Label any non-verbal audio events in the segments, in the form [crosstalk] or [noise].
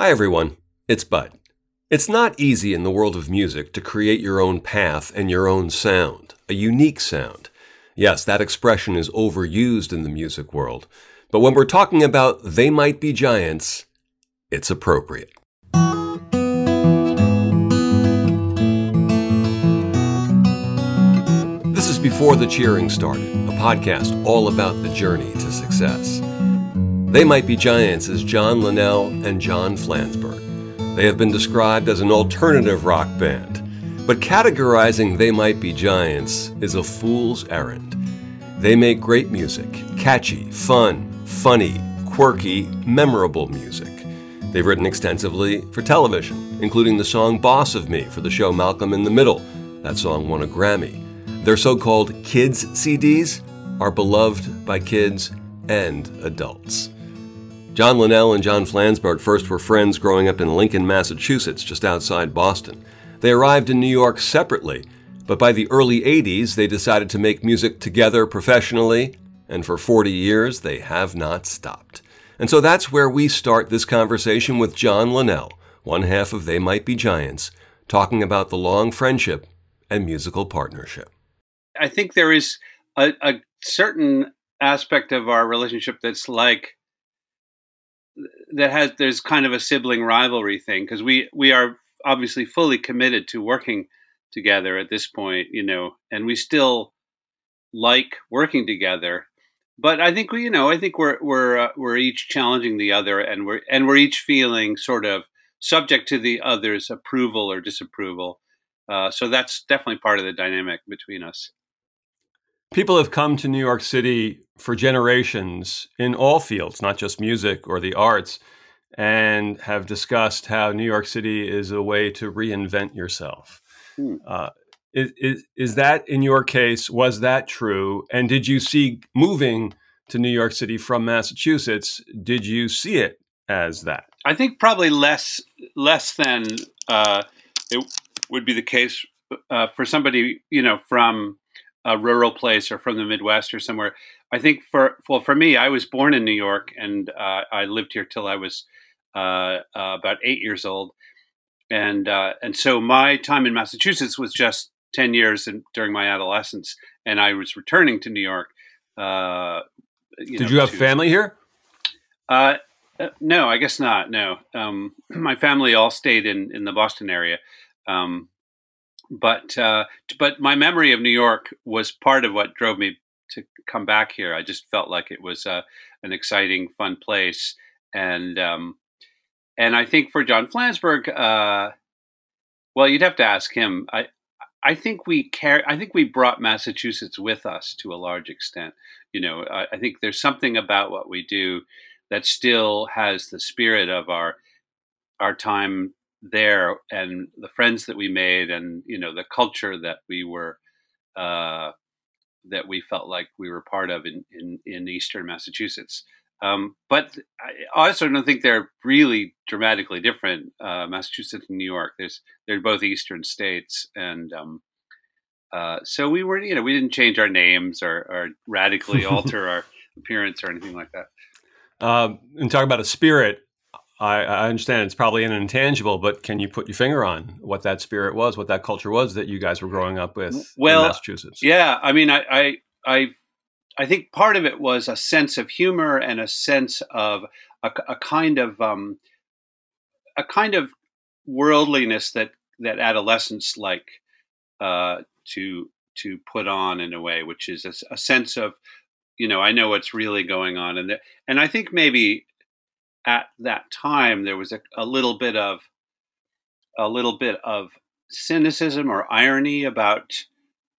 Hi, everyone. It's Bud. It's not easy in the world of music to create your own path and your own sound, a unique sound. Yes, that expression is overused in the music world, but when we're talking about They Might Be Giants, it's appropriate. This is Before the Cheering Started, a podcast all about the journey to success. They Might Be Giants as John Linnell and John Flansburgh. They have been described as an alternative rock band, but categorizing They Might Be Giants is a fool's errand. They make great music, catchy, fun, funny, quirky, memorable music. They've written extensively for television, including the song Boss of Me for the show Malcolm in the Middle. That song won a Grammy. Their so called kids' CDs are beloved by kids and adults. John Linnell and John Flansburgh first were friends growing up in Lincoln, Massachusetts, just outside Boston. They arrived in New York separately, but by the early 80s they decided to make music together professionally, and for 40 years they have not stopped. And so that's where we start this conversation with John Linnell, one half of They Might Be Giants, talking about the long friendship and musical partnership. I think there is a, a certain aspect of our relationship that's like that has there's kind of a sibling rivalry thing because we we are obviously fully committed to working together at this point, you know, and we still like working together. But I think we, you know, I think we're we're uh, we're each challenging the other, and we're and we're each feeling sort of subject to the other's approval or disapproval. Uh, so that's definitely part of the dynamic between us. People have come to New York City for generations in all fields, not just music or the arts, and have discussed how New York City is a way to reinvent yourself. Hmm. Uh, is, is, is that in your case, was that true? And did you see moving to New York City from Massachusetts, did you see it as that? I think probably less less than uh, it would be the case uh, for somebody, you know, from a rural place or from the Midwest or somewhere. I think for well for me, I was born in New York and uh, I lived here till I was uh, uh, about eight years old, and uh, and so my time in Massachusetts was just ten years in, during my adolescence, and I was returning to New York. Uh, you Did know, you have to, family here? Uh, no, I guess not. No, um, [clears throat] my family all stayed in in the Boston area. Um, but uh, but my memory of New York was part of what drove me to come back here. I just felt like it was uh, an exciting, fun place, and um, and I think for John Flansburgh, uh, well, you'd have to ask him. I I think we care. I think we brought Massachusetts with us to a large extent. You know, I, I think there's something about what we do that still has the spirit of our our time there and the friends that we made and you know the culture that we were uh, that we felt like we were part of in in, in eastern Massachusetts. Um, but I also don't think they're really dramatically different. Uh, Massachusetts and New York, there's they're both eastern states, and um, uh, so we were you know we didn't change our names or, or radically [laughs] alter our appearance or anything like that. Um, and talk about a spirit. I, I, understand it's probably an intangible, but can you put your finger on what that spirit was, what that culture was that you guys were growing up with well, in Massachusetts? Yeah, I mean, I, I, I, I, think part of it was a sense of humor and a sense of a, a kind of um, a kind of worldliness that that adolescents like uh, to to put on in a way, which is a, a sense of you know I know what's really going on, and the, and I think maybe at that time there was a, a little bit of a little bit of cynicism or irony about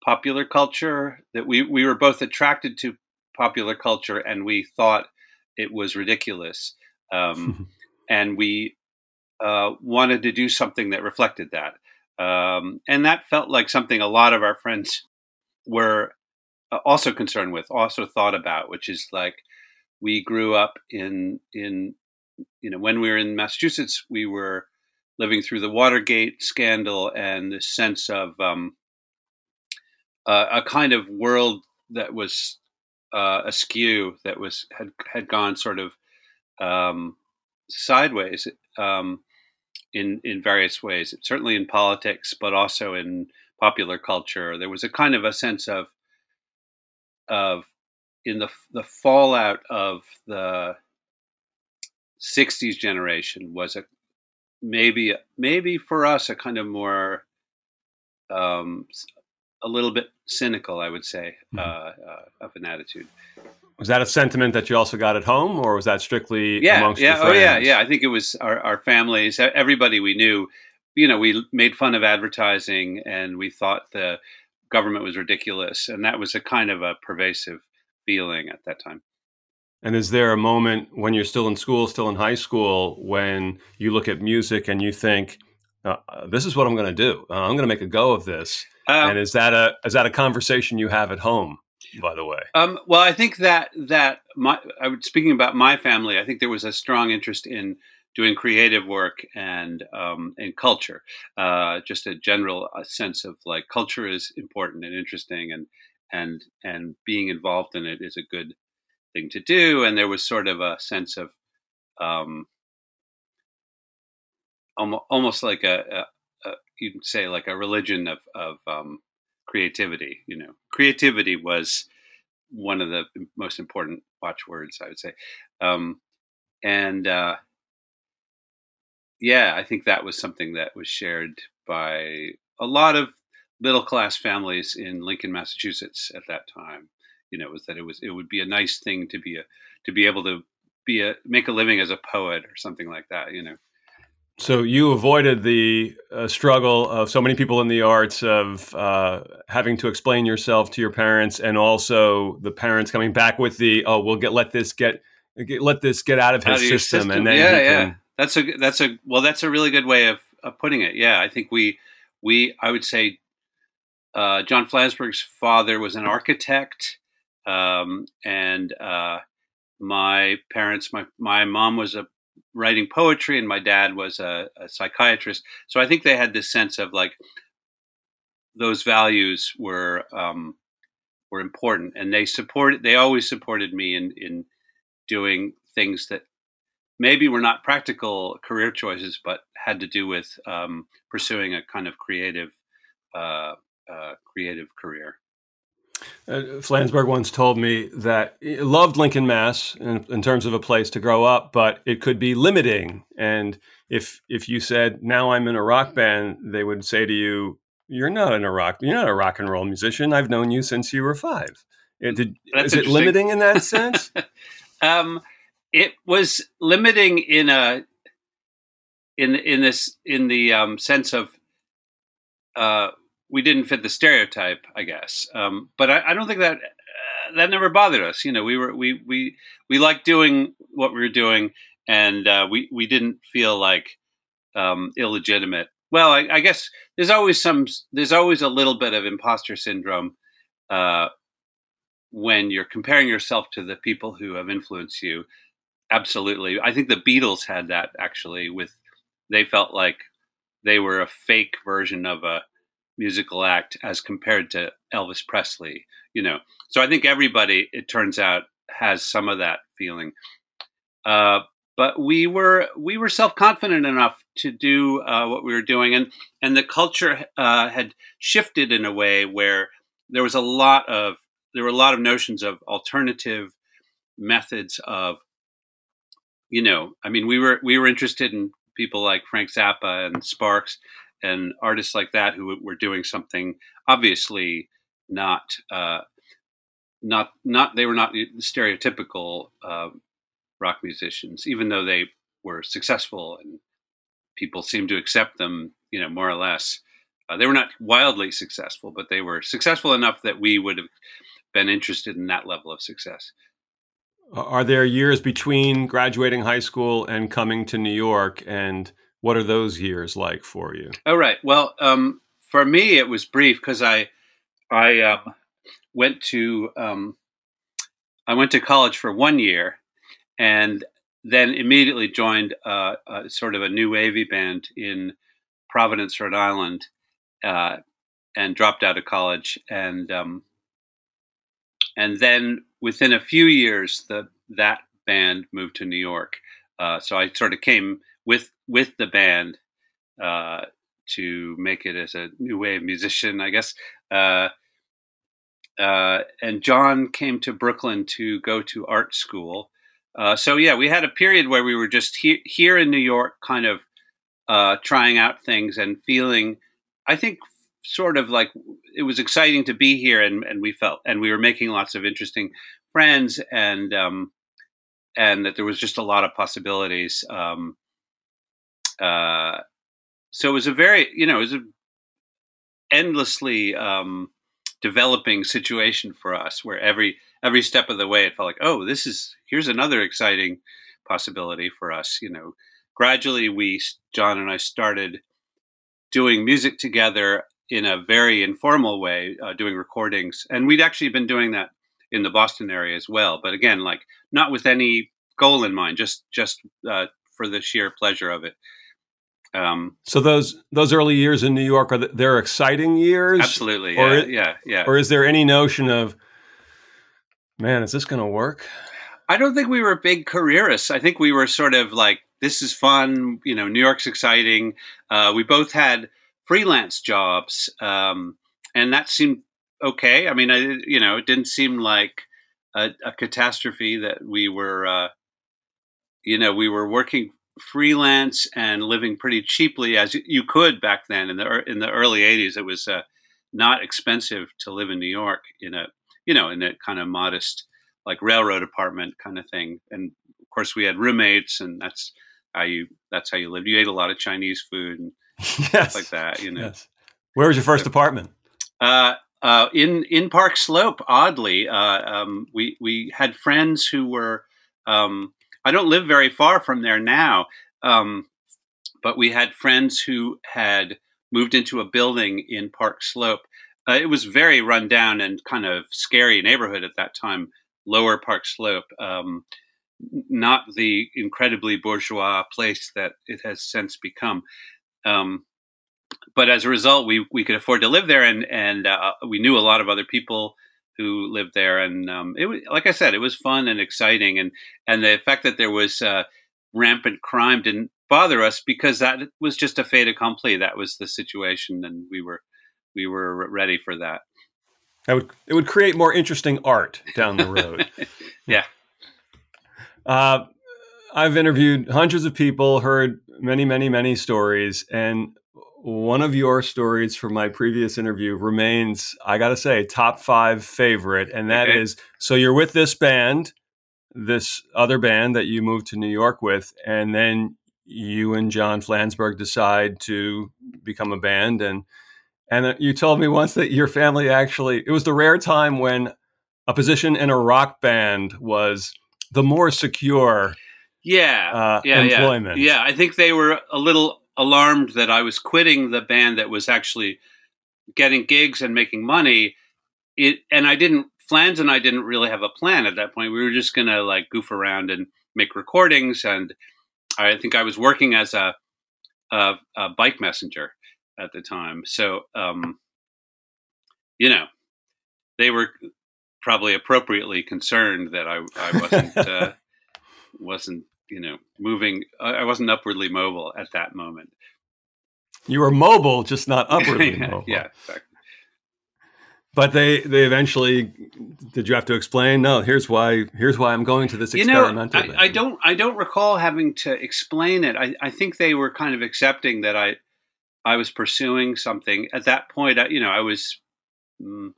popular culture that we we were both attracted to popular culture and we thought it was ridiculous um, [laughs] and we uh, wanted to do something that reflected that um, and that felt like something a lot of our friends were uh, also concerned with also thought about which is like we grew up in in you know, when we were in Massachusetts, we were living through the Watergate scandal and the sense of um, uh, a kind of world that was uh, askew, that was had had gone sort of um, sideways um, in in various ways. Certainly in politics, but also in popular culture. There was a kind of a sense of of in the the fallout of the 60s generation was a maybe maybe for us a kind of more um, a little bit cynical, I would say, mm-hmm. uh, uh, of an attitude. Was that a sentiment that you also got at home, or was that strictly yeah, amongst yeah, oh yeah, yeah? I think it was our, our families, everybody we knew. You know, we made fun of advertising, and we thought the government was ridiculous, and that was a kind of a pervasive feeling at that time. And is there a moment when you're still in school, still in high school, when you look at music and you think, uh, "This is what I'm going to do. Uh, I'm going to make a go of this." Um, and is that a is that a conversation you have at home? By the way, um, well, I think that that my I was speaking about my family. I think there was a strong interest in doing creative work and um, and culture. Uh, just a general uh, sense of like culture is important and interesting, and and and being involved in it is a good thing to do. And there was sort of a sense of um, almost, like a, a, a you'd say like a religion of of um, creativity. You know, creativity was one of the most important watchwords, I would say. Um, and uh, yeah, I think that was something that was shared by a lot of middle class families in Lincoln, Massachusetts at that time. You know, was that it was it would be a nice thing to be a to be able to be a make a living as a poet or something like that. You know. So you avoided the uh, struggle of so many people in the arts of uh, having to explain yourself to your parents, and also the parents coming back with the "oh, we'll get let this get, get let this get out of his out of system, system, and then yeah, yeah, can... that's a that's a well, that's a really good way of, of putting it. Yeah, I think we we I would say uh, John Flansburgh's father was an architect, um, and uh, my parents, my my mom was a writing poetry, and my dad was a, a, psychiatrist. So I think they had this sense of like those values were um, were important, and they supported. They always supported me in in doing things that maybe were not practical career choices, but had to do with um, pursuing a kind of creative uh, uh, creative career. Uh, Flansburgh once told me that he loved Lincoln, Mass, in, in, terms of a place to grow up, but it could be limiting. And if if you said, "Now I'm in a rock band," they would say to you, "You're not in a rock. You're not a rock and roll musician. I've known you since you were five. It, did, is it limiting in that sense? [laughs] um, it was limiting in a in in this in the um, sense of uh, we didn't fit the stereotype, I guess. Um, but I, I, don't think that uh, that never bothered us. You know, we were we we we liked doing what we were doing, and uh, we we didn't feel like um, illegitimate. Well, I, I, guess there's always some there's always a little bit of imposter syndrome uh, when you're comparing yourself to the people who have influenced you. Absolutely, I think the Beatles had that actually. With they felt like they were a fake version of a musical act as compared to Elvis Presley, you know. So I think everybody, it turns out, has some of that feeling. Uh, but we were we were self confident enough to do uh, what we were doing, and and the culture uh, had shifted in a way where there was a lot of there were a lot of notions of alternative methods of you know i mean we were we were interested in people like frank zappa and sparks and artists like that who were doing something obviously not uh, not not they were not stereotypical uh, rock musicians, even though they were successful and people seemed to accept them, you know, more or less. Uh, they were not wildly successful, but they were successful enough that we would have been interested in that level of success. Are there years between graduating high school and coming to New York and what are those years like for you? All right. Well, um, for me, it was brief because I, I um, went to, um, I went to college for one year, and then immediately joined uh, sort of a new wavy band in Providence, Rhode Island, uh, and dropped out of college. And um, and then within a few years, the that band moved to New York. Uh, so I sort of came with with the band uh, to make it as a new wave musician, I guess. Uh, uh, and John came to Brooklyn to go to art school. Uh, so yeah, we had a period where we were just he- here in New York, kind of uh, trying out things and feeling, I think, sort of like it was exciting to be here, and, and we felt, and we were making lots of interesting friends, and um, and that there was just a lot of possibilities. Um, uh, so it was a very, you know, it was a endlessly um, developing situation for us, where every every step of the way it felt like, oh, this is here's another exciting possibility for us. You know, gradually we John and I started doing music together in a very informal way, uh, doing recordings, and we'd actually been doing that in the Boston area as well. But again, like not with any goal in mind, just just uh, for the sheer pleasure of it. Um, so those those early years in New York are they're exciting years. Absolutely, yeah, or, yeah, yeah. Or is there any notion of, man, is this going to work? I don't think we were big careerists. I think we were sort of like, this is fun. You know, New York's exciting. Uh, we both had freelance jobs, um, and that seemed okay. I mean, I, you know, it didn't seem like a, a catastrophe that we were, uh, you know, we were working freelance and living pretty cheaply as you could back then in the in the early 80s it was uh, not expensive to live in New York in a you know in a kind of modest like railroad apartment kind of thing. And of course we had roommates and that's how you that's how you lived. You ate a lot of Chinese food and yes. [laughs] stuff like that you know. Yes. where was your first so, apartment? uh, uh, in in Park Slope oddly uh, um, we we had friends who were um, I don't live very far from there now, um, but we had friends who had moved into a building in Park Slope. Uh, it was very run down and kind of scary neighborhood at that time, Lower Park Slope. Um, not the incredibly bourgeois place that it has since become. Um, but as a result, we we could afford to live there, and and uh, we knew a lot of other people who lived there, and um, it was like I said, it was fun and exciting, and and the fact that there was uh, rampant crime didn't bother us because that was just a fait accompli. That was the situation, and we were we were ready for that. I would it would create more interesting art down the road. [laughs] yeah. Uh, I've interviewed hundreds of people, heard many, many, many stories, and one of your stories from my previous interview remains, I got to say, top five favorite. And that okay. is so you're with this band, this other band that you moved to New York with, and then you and John Flansburgh decide to become a band. And, and you told me once that your family actually, it was the rare time when a position in a rock band was the more secure yeah, uh, yeah, employment. Yeah. yeah, I think they were a little alarmed that I was quitting the band that was actually getting gigs and making money. It and I didn't. Flans and I didn't really have a plan at that point. We were just gonna like goof around and make recordings. And I think I was working as a, a, a bike messenger at the time. So, um, you know, they were probably appropriately concerned that I, I wasn't [laughs] uh, wasn't you know, moving. I wasn't upwardly mobile at that moment. You were mobile, just not [laughs] upwardly yeah, mobile. Yeah, exactly. But they they eventually did you have to explain? No, here's why. Here's why I'm going to this you experimental. Know, I, I, don't I don't recall having to explain it. I, I think they were kind of accepting that I I was pursuing something at that point. I, you know, I was mm,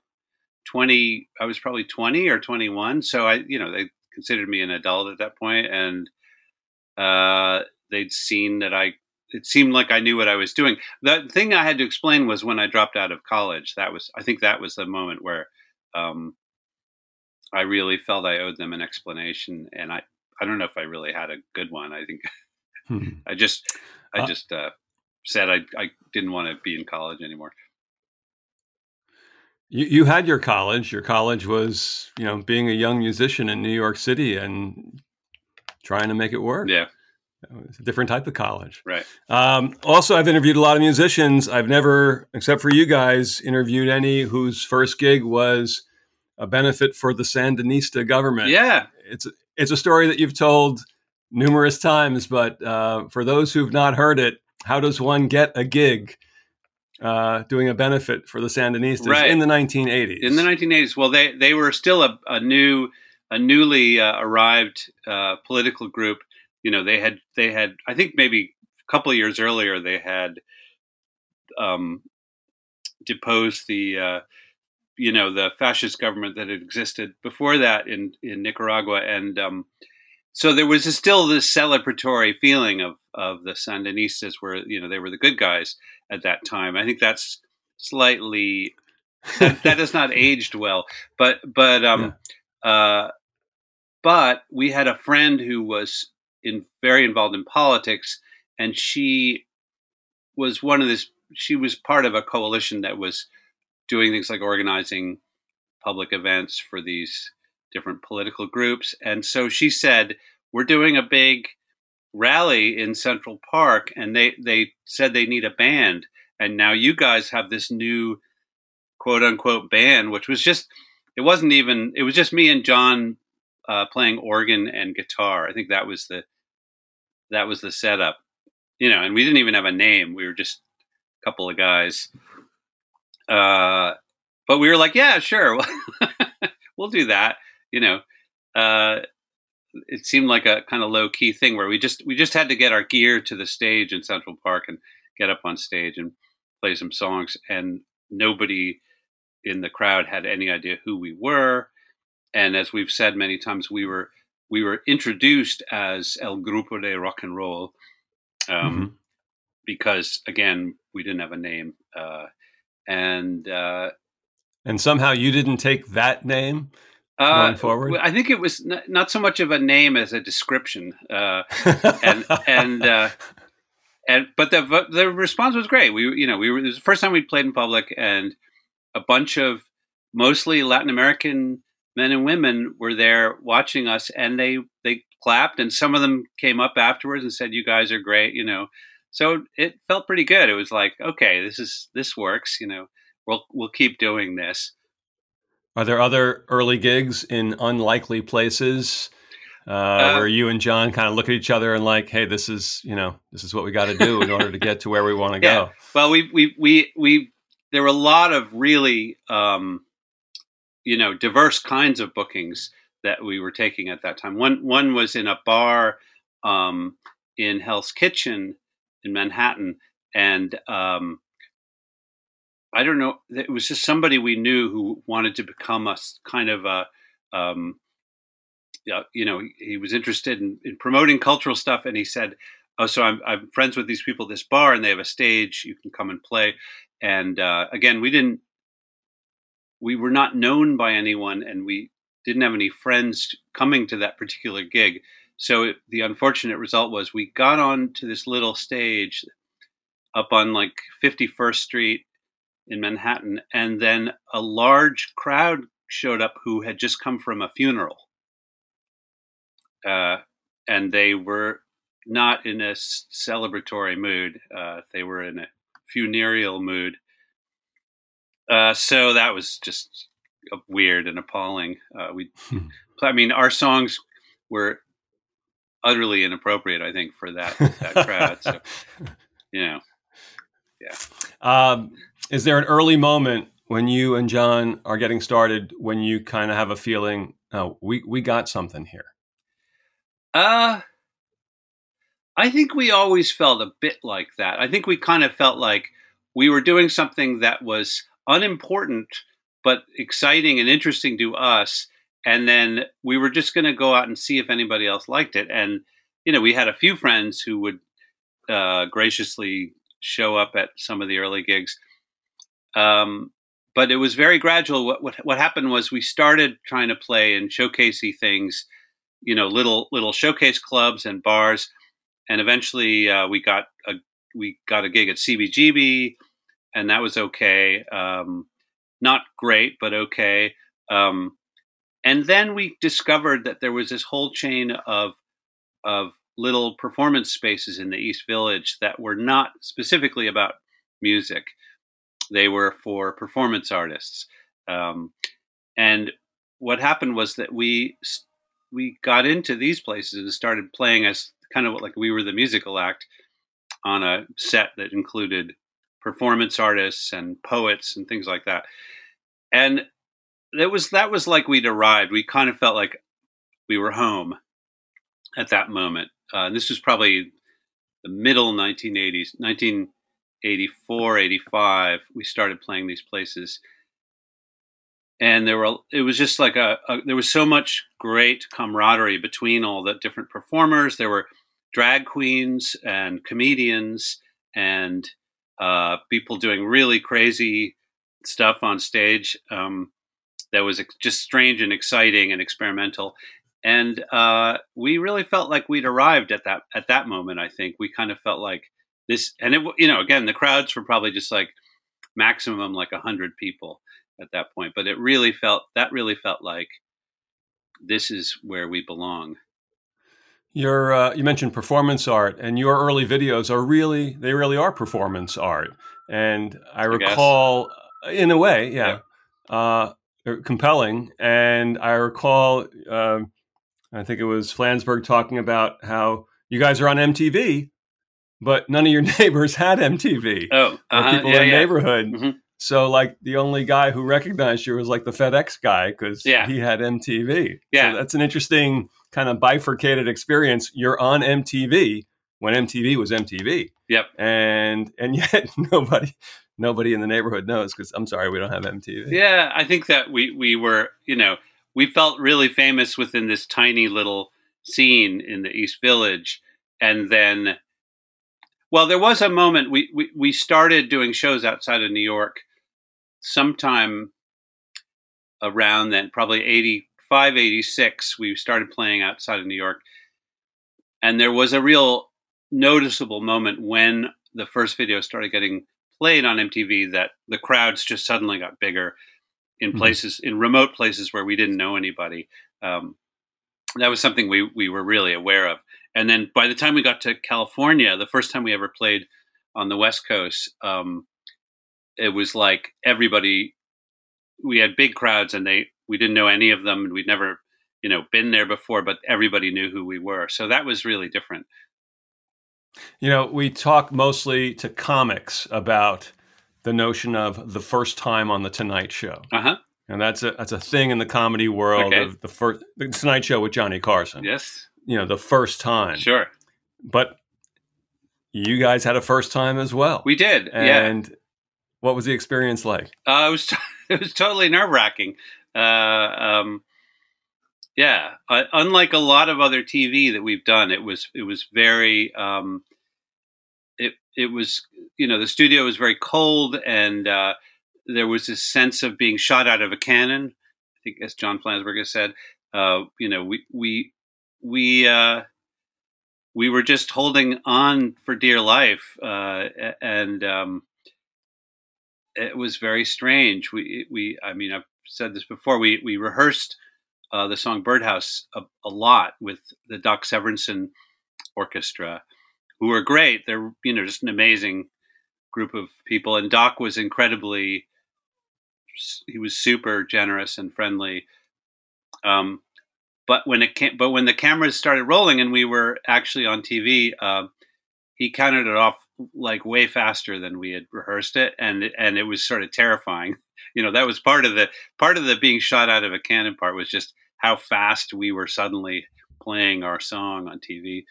twenty. I was probably twenty or twenty one. So I, you know, they considered me an adult at that point, and uh, they'd seen that I. It seemed like I knew what I was doing. The thing I had to explain was when I dropped out of college. That was, I think, that was the moment where um, I really felt I owed them an explanation, and I, I don't know if I really had a good one. I think [laughs] hmm. I just, I uh, just uh, said I, I didn't want to be in college anymore. You, you had your college. Your college was, you know, being a young musician in New York City, and trying to make it work. Yeah. It's a different type of college. Right. Um, also, I've interviewed a lot of musicians. I've never, except for you guys, interviewed any whose first gig was a benefit for the Sandinista government. Yeah. It's a, it's a story that you've told numerous times, but uh, for those who've not heard it, how does one get a gig uh, doing a benefit for the Sandinistas Right. in the 1980s? in the 1980s. Well, they they were still a, a new, a newly uh, arrived uh, political group. You know, they had they had I think maybe a couple of years earlier they had um, deposed the uh, you know the fascist government that had existed before that in in Nicaragua, and um, so there was still this celebratory feeling of of the Sandinistas, where you know they were the good guys at that time. I think that's slightly that, that has not [laughs] aged well. But but um uh but we had a friend who was in very involved in politics and she was one of this she was part of a coalition that was doing things like organizing public events for these different political groups. And so she said we're doing a big rally in Central Park and they they said they need a band. And now you guys have this new quote unquote band, which was just it wasn't even it was just me and John uh, playing organ and guitar. I think that was the that was the setup, you know. And we didn't even have a name. We were just a couple of guys. Uh, but we were like, yeah, sure, [laughs] we'll do that. You know, uh, it seemed like a kind of low key thing where we just we just had to get our gear to the stage in Central Park and get up on stage and play some songs, and nobody in the crowd had any idea who we were. And as we've said many times, we were we were introduced as El Grupo de Rock and Roll um, because again we didn't have a name, uh, and uh, and somehow you didn't take that name uh, going forward. I think it was n- not so much of a name as a description. Uh, and [laughs] and uh, and but the the response was great. We you know we were it was the first time we played in public, and a bunch of mostly Latin American men and women were there watching us, and they they clapped, and some of them came up afterwards and said, "You guys are great," you know. So it felt pretty good. It was like, okay, this is this works, you know. We'll we'll keep doing this. Are there other early gigs in unlikely places uh, Uh, where you and John kind of look at each other and like, hey, this is you know this is what we got to do in order to get to where we want to [laughs] Yeah. go? Well, we we we we there were a lot of really um, you know diverse kinds of bookings that we were taking at that time. One one was in a bar um, in Hell's Kitchen in Manhattan, and um, I don't know. It was just somebody we knew who wanted to become a kind of a um, you know, he, he was interested in, in promoting cultural stuff, and he said, "Oh, so I'm I'm friends with these people at this bar, and they have a stage. You can come and play." And uh, again, we didn't, we were not known by anyone, and we didn't have any friends coming to that particular gig. So it, the unfortunate result was we got on to this little stage up on like 51st Street in Manhattan, and then a large crowd showed up who had just come from a funeral uh, and they were not in a celebratory mood. Uh, they were in a funereal mood. Uh, so that was just weird and appalling. Uh, we, I mean, our songs were utterly inappropriate. I think for that that crowd. So you know, Um, is there an early moment when you and John are getting started when you kind of have a feeling, oh, we we got something here? Uh I think we always felt a bit like that. I think we kind of felt like we were doing something that was unimportant but exciting and interesting to us and then we were just going to go out and see if anybody else liked it and you know, we had a few friends who would uh graciously show up at some of the early gigs. Um but it was very gradual. What, what what happened was we started trying to play and showcasey things you know little little showcase clubs and bars and eventually uh, we got a we got a gig at CBGB and that was okay um, not great but okay um, and then we discovered that there was this whole chain of of little performance spaces in the East Village that were not specifically about music. They were for performance artists um, and what happened was that we we got into these places and started playing as kind of like we were the musical act on a set that included performance artists and poets and things like that. And that was that was like we'd arrived. We kind of felt like we were home at that moment. Uh, this was probably the middle 1980s, 1984, 85. We started playing these places, and there were it was just like a, a there was so much great camaraderie between all the different performers. There were drag queens and comedians and uh, people doing really crazy stuff on stage um, that was just strange and exciting and experimental. And uh, we really felt like we'd arrived at that at that moment. I think we kind of felt like this, and it you know again the crowds were probably just like maximum like a hundred people at that point, but it really felt that really felt like this is where we belong. Your uh, you mentioned performance art, and your early videos are really they really are performance art. And I, I recall, guess. Uh, in a way, yeah, yeah. Uh, compelling. And I recall, uh, I think it was Flansburgh talking about how you guys are on MTV, but none of your [laughs] neighbors had MTV. Oh, uh-huh. people yeah, in the yeah. neighborhood. Mm-hmm. So like the only guy who recognized you was like the FedEx guy because yeah. he had MTV. Yeah, so that's an interesting kind of bifurcated experience. You're on MTV when MTV was MTV. Yep. And and [laughs] yet nobody nobody in the neighborhood knows because I'm sorry we don't have MTV. Yeah, I think that we we were you know we felt really famous within this tiny little scene in the East Village, and then. Well, there was a moment we, we, we started doing shows outside of New York sometime around then, probably 85, 86, we started playing outside of New York. And there was a real noticeable moment when the first video started getting played on MTV that the crowds just suddenly got bigger in mm-hmm. places, in remote places where we didn't know anybody. Um, that was something we, we were really aware of. And then by the time we got to California, the first time we ever played on the West Coast, um, it was like everybody we had big crowds and they we didn't know any of them and we'd never you know been there before but everybody knew who we were. So that was really different. You know we talk mostly to comics about the notion of the first time on the tonight show. Uh-huh. And that's a that's a thing in the comedy world okay. of the first the tonight show with johnny carson. Yes. You know the first time. Sure. But you guys had a first time as well. We did and yeah what was the experience like? Uh, it was t- [laughs] it was totally nerve wracking. Uh, um, yeah, uh, unlike a lot of other TV that we've done, it was it was very um, it it was you know the studio was very cold and uh, there was this sense of being shot out of a cannon. I think as John Flansburgh has said, uh, you know we we we uh, we were just holding on for dear life uh, and um, it was very strange. We we I mean I've said this before. We we rehearsed uh, the song Birdhouse a, a, lot with the Doc Severinsen Orchestra, who were great. They're you know just an amazing group of people, and Doc was incredibly. He was super generous and friendly. Um, but when it came, but when the cameras started rolling and we were actually on TV, uh, he counted it off like way faster than we had rehearsed it and and it was sort of terrifying. [laughs] You know that was part of the part of the being shot out of a cannon part was just how fast we were suddenly playing our song on tv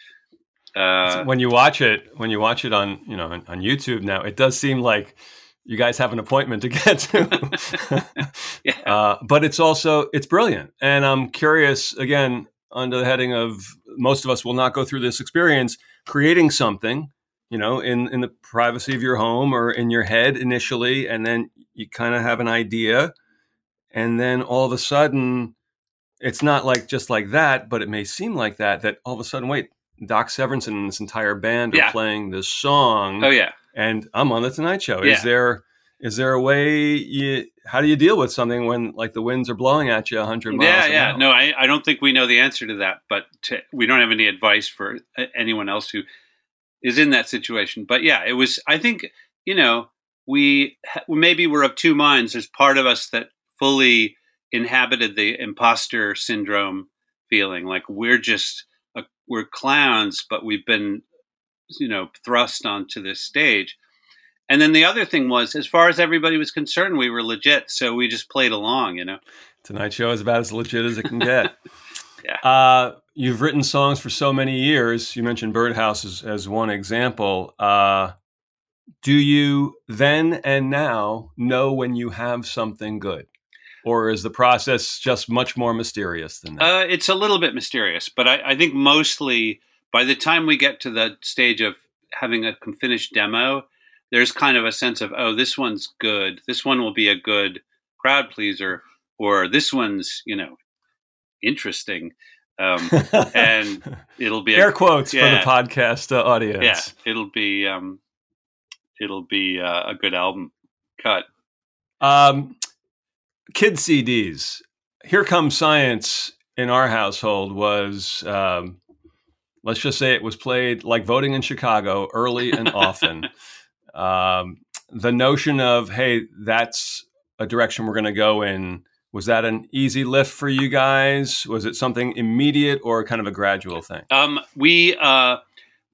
uh, when you watch it when you watch it on you know on, on, youtube now it does seem like you guys have an appointment to [laughs] get to. [laughs] Yeah. Uh, but it's also it's brilliant. And i'm curious again under the heading of most of us will not go through this experience creating something you know, in, in the privacy of your home or in your head initially, and then you kind of have an idea, and then all of a sudden, it's not like just like that, but it may seem like that. That all of a sudden, wait, Doc Severinsen and this entire band are yeah. playing this song. Oh yeah, and I'm on the Tonight Show. Yeah. Is there is there a way you? How do you deal with something when like the winds are blowing at you 100 miles? Yeah, yeah. No, I, I don't think we know the answer to that, but to, we don't have any advice for uh, anyone else who is in that situation. But yeah, it was. I think you know we maybe we're of two minds. There's part of us that fully inhabited the imposter syndrome feeling like we're just a, we're clowns, but we've been you know thrust onto this stage. And then the other thing was, as far as everybody was concerned, we were legit, so we just played along. You know, Tonight Show is about as legit as it can get. [laughs] yeah. Uh, you've written songs for so many years. You mentioned Birdhouse as, as one example. Uh, do you then and now know when you have something good? Or is the process just much more mysterious than that? Uh, it's a little bit mysterious, but I, I, think mostly by the time we get to the stage of having a finished demo, there's kind of a sense of, oh, this one's good. This one will be a good crowd pleaser, or this one's, you know, interesting. Um, and [laughs] it'll be air a, quotes yeah, for the podcast uh, audience. Yeah, it'll be um, it'll be uh, a good album cut. Um, kid CDs. Here comes science in our household was um, let's just say it was played like voting in Chicago early and often. [laughs] um, the notion of hey, that's a direction we're going to go in was that an easy lift for you guys? Was it something immediate or kind of a gradual thing? Um, we uh,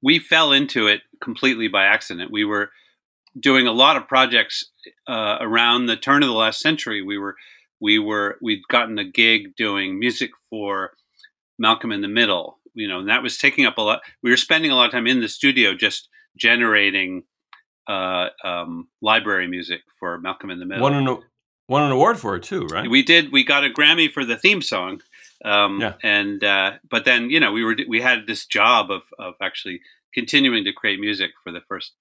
we fell into it completely by accident. We were doing a lot of projects uh, around the turn of the last century. We were we were we'd gotten a gig doing music for Malcolm in the Middle. You know, and that was taking up a lot. We were spending a lot of time in the studio just generating uh, um, library music for Malcolm in the Middle. One won an award for it too, right? We did. We got a Grammy for the theme song. Um, yeah. And uh, but then you know we were we had this job of of actually continuing to create music for the first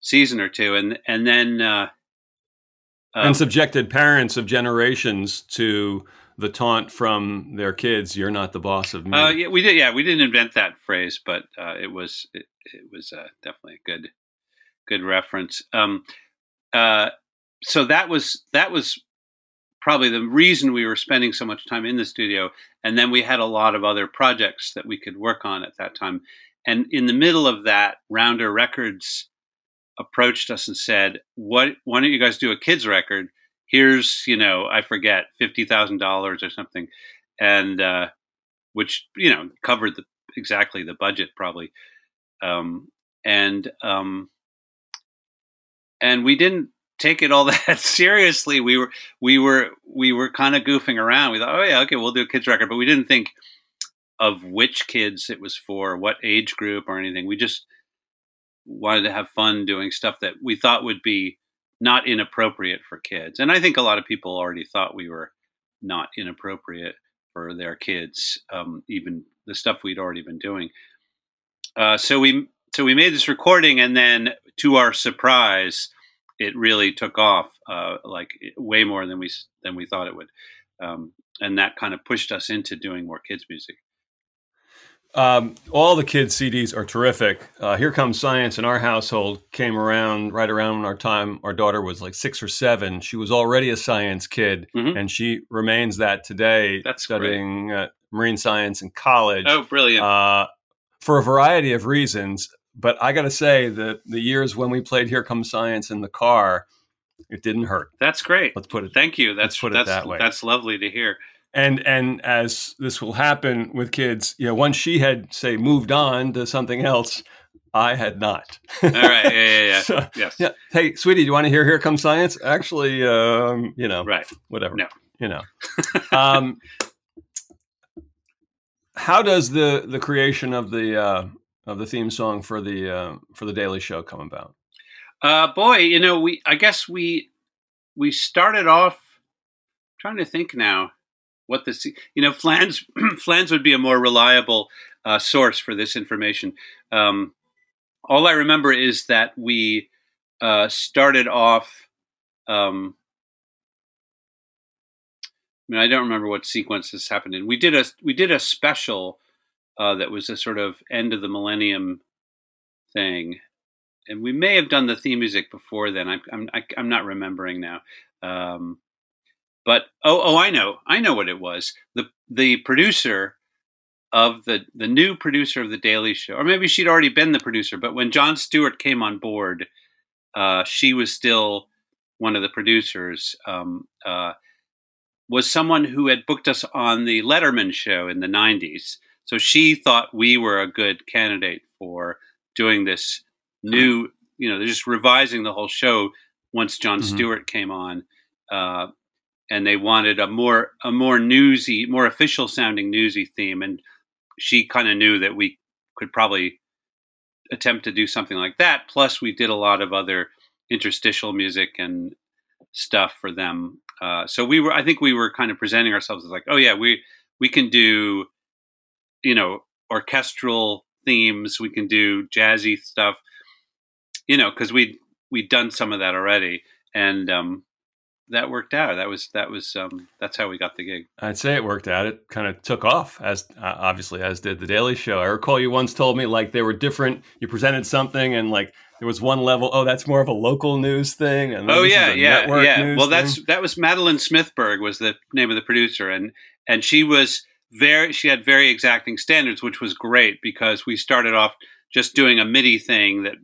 season or two, and and then uh, um, and subjected parents of generations to the taunt from their kids. You're not the boss of me. Uh, yeah, we did. Yeah, we didn't invent that phrase, but uh, it was it, it was uh, definitely a good good reference. Um, uh, so that was that was probably the reason we were spending so much time in the studio and then we had a lot of other projects that we could work on at that time. And in the middle of that rounder records approached us and said what why don't you guys do a kids record? Here's you know i forget $50000 or something. And uh, which you know covered the, exactly the budget probably. Um, and um, and we didn't take it all [laughs] that seriously. We were we were we were kind of goofing around. We thought, oh yeah, okay, we'll do a kids record, but we didn't think of which kids it was for, what age group or anything. We just wanted to have fun doing stuff that we thought would be not inappropriate for kids. And I think a lot of people already thought we were not inappropriate for their kids, um, even the stuff we'd already been doing. Uh, so we so we made this recording, and then to our surprise, it really took off uh, like way more than we than we thought it would, um, and that kind of pushed us into doing more kids music. Um, all the kids' CDs are terrific. Uh, Here Comes Science in our household came around right around our time. Our daughter was like six or seven. She was already a science kid, mm-hmm. and she remains that today, That's studying uh, marine science in college. Oh, brilliant! Uh, for a variety of reasons but I got to say that the years when we played Here Comes Science in the car, it didn't hurt. That's great. Let's put it. Thank you. That's put that's, it that way. That's lovely to hear. And and as this will happen with kids, you know, once she had say moved on to something else, I had not. All right. Yeah, yeah, yeah. [laughs] so, yes. Yeah. Hey, sweetie, do you want to hear Here Comes Science? Actually, um, you know, right. Whatever. No. You know. [laughs] um, how does the the creation of the uh, of the theme song for the uh, for the Daily Show come about? Uh, boy, you know, we I guess we we started off trying to think now what this you know Flans [clears throat] Flans would be a more reliable uh, source for this information. Um, all I remember is that we uh, started off. Um, I mean, I don't remember what sequence this happened in. We did a we did a special uh, that was a sort of end of the millennium thing. And we may have done the theme music before then. I'm I'm I'm not remembering now. Um, but oh oh I know I know what it was. The the producer of the the new producer of the Daily Show, or maybe she'd already been the producer. But when Jon Stewart came on board, uh, she was still one of the producers. Um, uh, was someone who had booked us on the Letterman show in the 90s. So she thought we were a good candidate for doing this new, you know, they're just revising the whole show once Jon Mhm. Stewart came on. Uh, and they wanted a more a more newsy, more official sounding newsy theme. And she kind of knew that we could probably attempt to do something like that. Plus, we did a lot of other interstitial music and stuff for them. Uh, so we were, I think, we were kind of presenting ourselves as like, oh yeah, we we can do, you know, orchestral themes. We can do jazzy stuff, you know, because we we'd done some of that already, and um, that worked out. That was that was um, that's how we got the gig. I'd say it worked out. It kind of took off, as uh, obviously as did the Daily Show. I recall you once told me like they were different. You presented something, and like there was one level. Oh, that's more of a local news thing. And then Oh yeah, yeah, network yeah. Well, thing. that's that was Madeleine Smithberg was the name of the producer, and and she was very she had very exacting standards, which was great because we started off just doing a MIDI thing that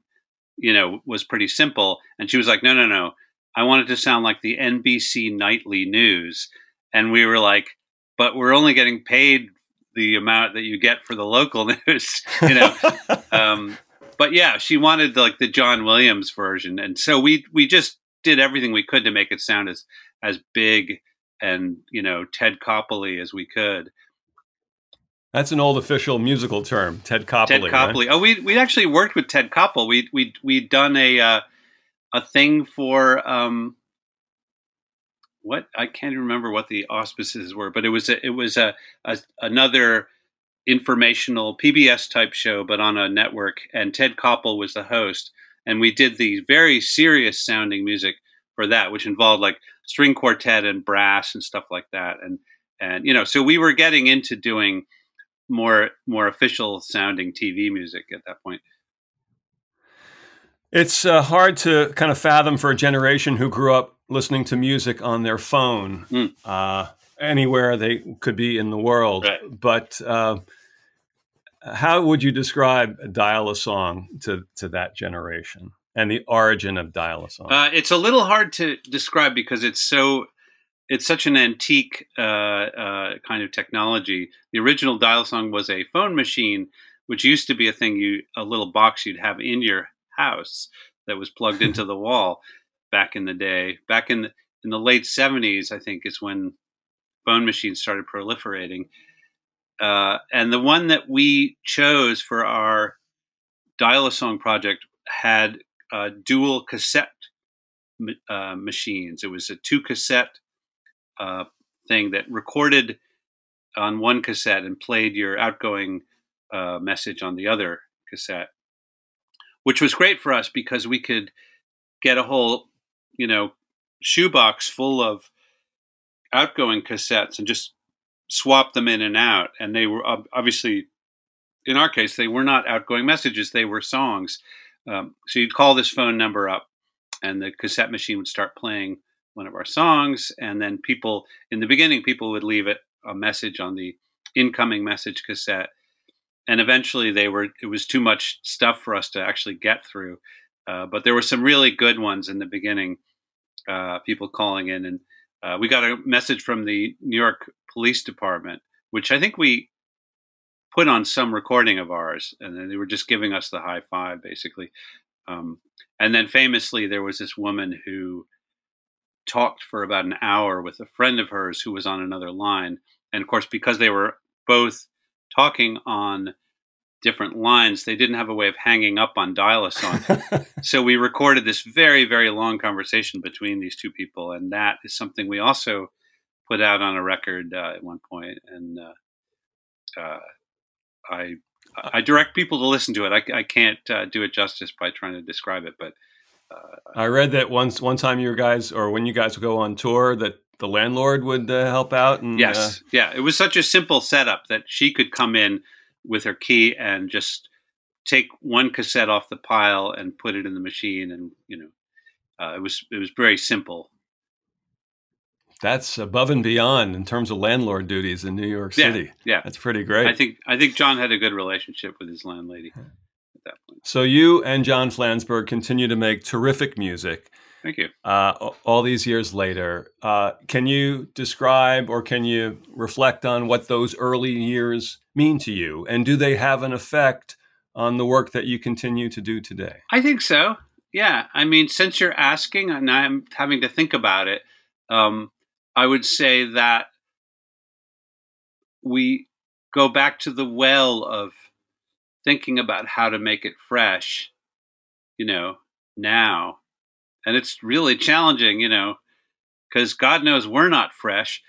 you know was pretty simple, and she was like, no, no, no, I want it to sound like the NBC nightly news, and we were like, but we're only getting paid the amount that you get for the local [laughs] news, you know. [laughs] um, but yeah, she wanted like the John Williams version, and so we we just did everything we could to make it sound as as big and you know Ted Koppel as we could. That's an old official musical term, Ted Koppel. Ted right? Koppel. Oh, we we actually worked with Ted Koppel. We we we'd done a uh, a thing for um, what I can't even remember what the auspices were, but it was a, it was a, a another informational PBS type show, but on a network. And Ted Koppel was the host, and we did the very serious sounding music for that, which involved like string quartet and brass and stuff like that. And and you know, so we were getting into doing more more official sounding TV music at that point. It's uh, hard to kind of fathom for a generation who grew up listening to music on their phone Mm. uh, anywhere they could be in the world. Right. But uh, how would you describe Dial a Song to, to that generation and the origin of Dial a Song? Uh, it's a little hard to describe because it's so it's such an antique uh, uh, kind of technology. The original dial song was a phone machine, which used to be a thing you a little box you'd have in your house that was plugged into [laughs] the wall back in the day. Back in the, in the late seventies, I think is when phone machines started proliferating. Uh, and the one that we chose for our dial a song project had uh, dual cassette uh, machines. It was a two cassette uh, thing that recorded on one cassette and played your outgoing uh, message on the other cassette, which was great for us because we could get a whole, you know, shoebox full of outgoing cassettes and just swap them in and out. And they were obviously, in our case, they were not outgoing messages; they were songs. Um, so you'd call this phone number up, and the cassette machine would start playing one of our songs, and then people in the beginning, people would leave it a message on the incoming message cassette, and eventually they were it was too much stuff for us to actually get through. Uh, but there were some really good ones in the beginning. Uh, people calling in, and uh, we got a message from the New York Police Department, which I think we put on some recording of ours, and then they were just giving us the high five, basically. Um, and then famously, there was this woman who talked for about an hour with a friend of hers who was on another line. And of course, because they were both talking on different lines, they didn't have a way of hanging up on dial a song. so we recorded this very, very long conversation between these two people. And that is something we also put out on a record uh, at one point. And uh, uh, I, I direct people to listen to it. I, I can't uh, do it justice by trying to describe it, but I read that once one time you guys, or when you guys would go on tour, that the landlord would uh, help out. And, Yes, yeah. It was such a simple setup that she could come in with her key and just take one cassette off the pile and put it in the machine, and you know, uh, it was it was very simple. That's above and beyond in terms of landlord duties in New York Yeah, City. yeah. That's pretty great. I think I think John had a good relationship with his landlady at that point. so you and John Flansburgh continue to make terrific music. Thank you. Uh, all these years later, uh, can you describe or can you reflect on what those early years mean to you? And do they have an effect on the work that you continue to do today? I think so. Yeah. I mean, since you're asking and I'm having to think about it, um, I would say that we go back to the well of thinking about how to make it fresh, you know, now. And it's really challenging, you know, because God knows we're not fresh.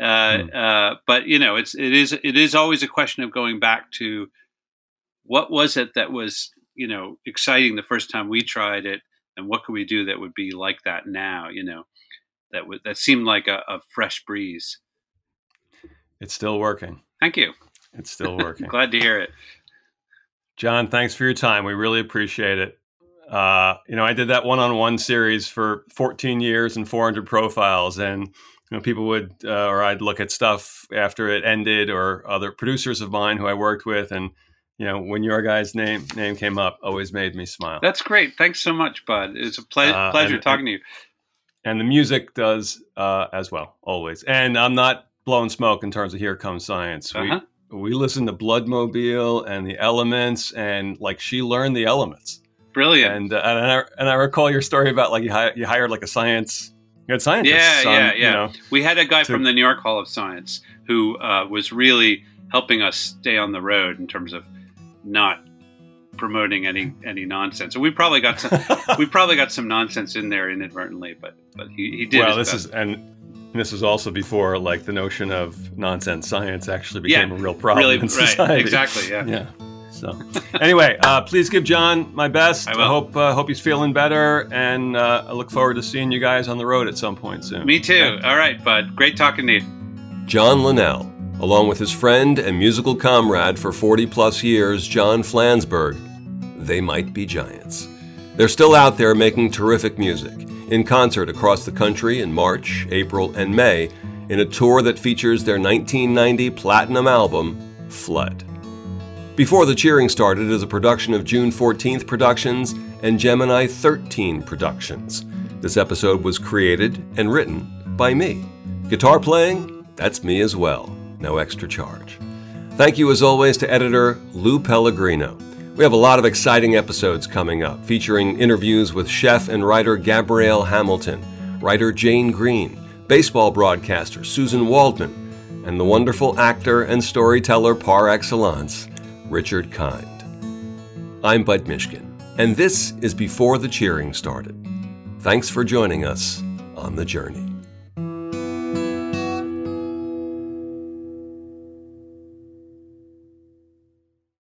Uh, mm. uh, but you know, it's it is it is always a question of going back to what was it that was you know exciting the first time we tried it, and what could we do that would be like that now? You know, that would that seemed like a, a fresh breeze. It's still working. Thank you. It's still working. [laughs] Glad to hear it. John, thanks for your time. We really appreciate it. Uh, you know, I did that one-on-one series for 14 years and 400 profiles, and you know, people would, uh, or I'd look at stuff after it ended, or other producers of mine who I worked with, and you know, when your guy's name name came up, always made me smile. That's great. Thanks so much, Bud. It's a ple- uh, pleasure and, talking to you. And the music does uh, as well, always. And I'm not blowing smoke in terms of here comes science. Uh-huh. We we listen to Bloodmobile and the Elements, and like she learned the elements. Brilliant. And uh, and, I, and I recall your story about like you, hi- you hired like a science you had scientists. Yeah, yeah, yeah. You know, we had a guy to, from the New York Hall of Science who uh, was really helping us stay on the road in terms of not promoting any any nonsense. So we probably got some [laughs] we probably got some nonsense in there inadvertently, but but he, he did. Well, this best. is and this was also before like the notion of nonsense science actually became yeah, a real problem really, in society. Right, exactly. Yeah. Yeah. So anyway, uh, please give John my best. I, I hope uh, hope he's feeling better, and uh, I look forward to seeing you guys on the road at some point soon. Me too. All right, bud. Great talking to you. John Linnell, along with his friend and musical comrade for 40 plus years, John Flansburgh, they might be giants. They're still out there making terrific music in concert across the country in March, April, and May in a tour that features their 1990 platinum album, Flood. Before the Cheering started is a production of June 14th Productions and Gemini 13 Productions. This episode was created and written by me. Guitar playing? That's me as well. No extra charge. Thank you as always to editor Lou Pellegrino. We have a lot of exciting episodes coming up, featuring interviews with chef and writer Gabrielle Hamilton, writer Jane Green, baseball broadcaster Suzyn Waldman, and the wonderful actor and storyteller par excellence, Richard Kind. I'm Bud Mishkin, and this is Before the Cheering Started. Thanks for joining us on the journey.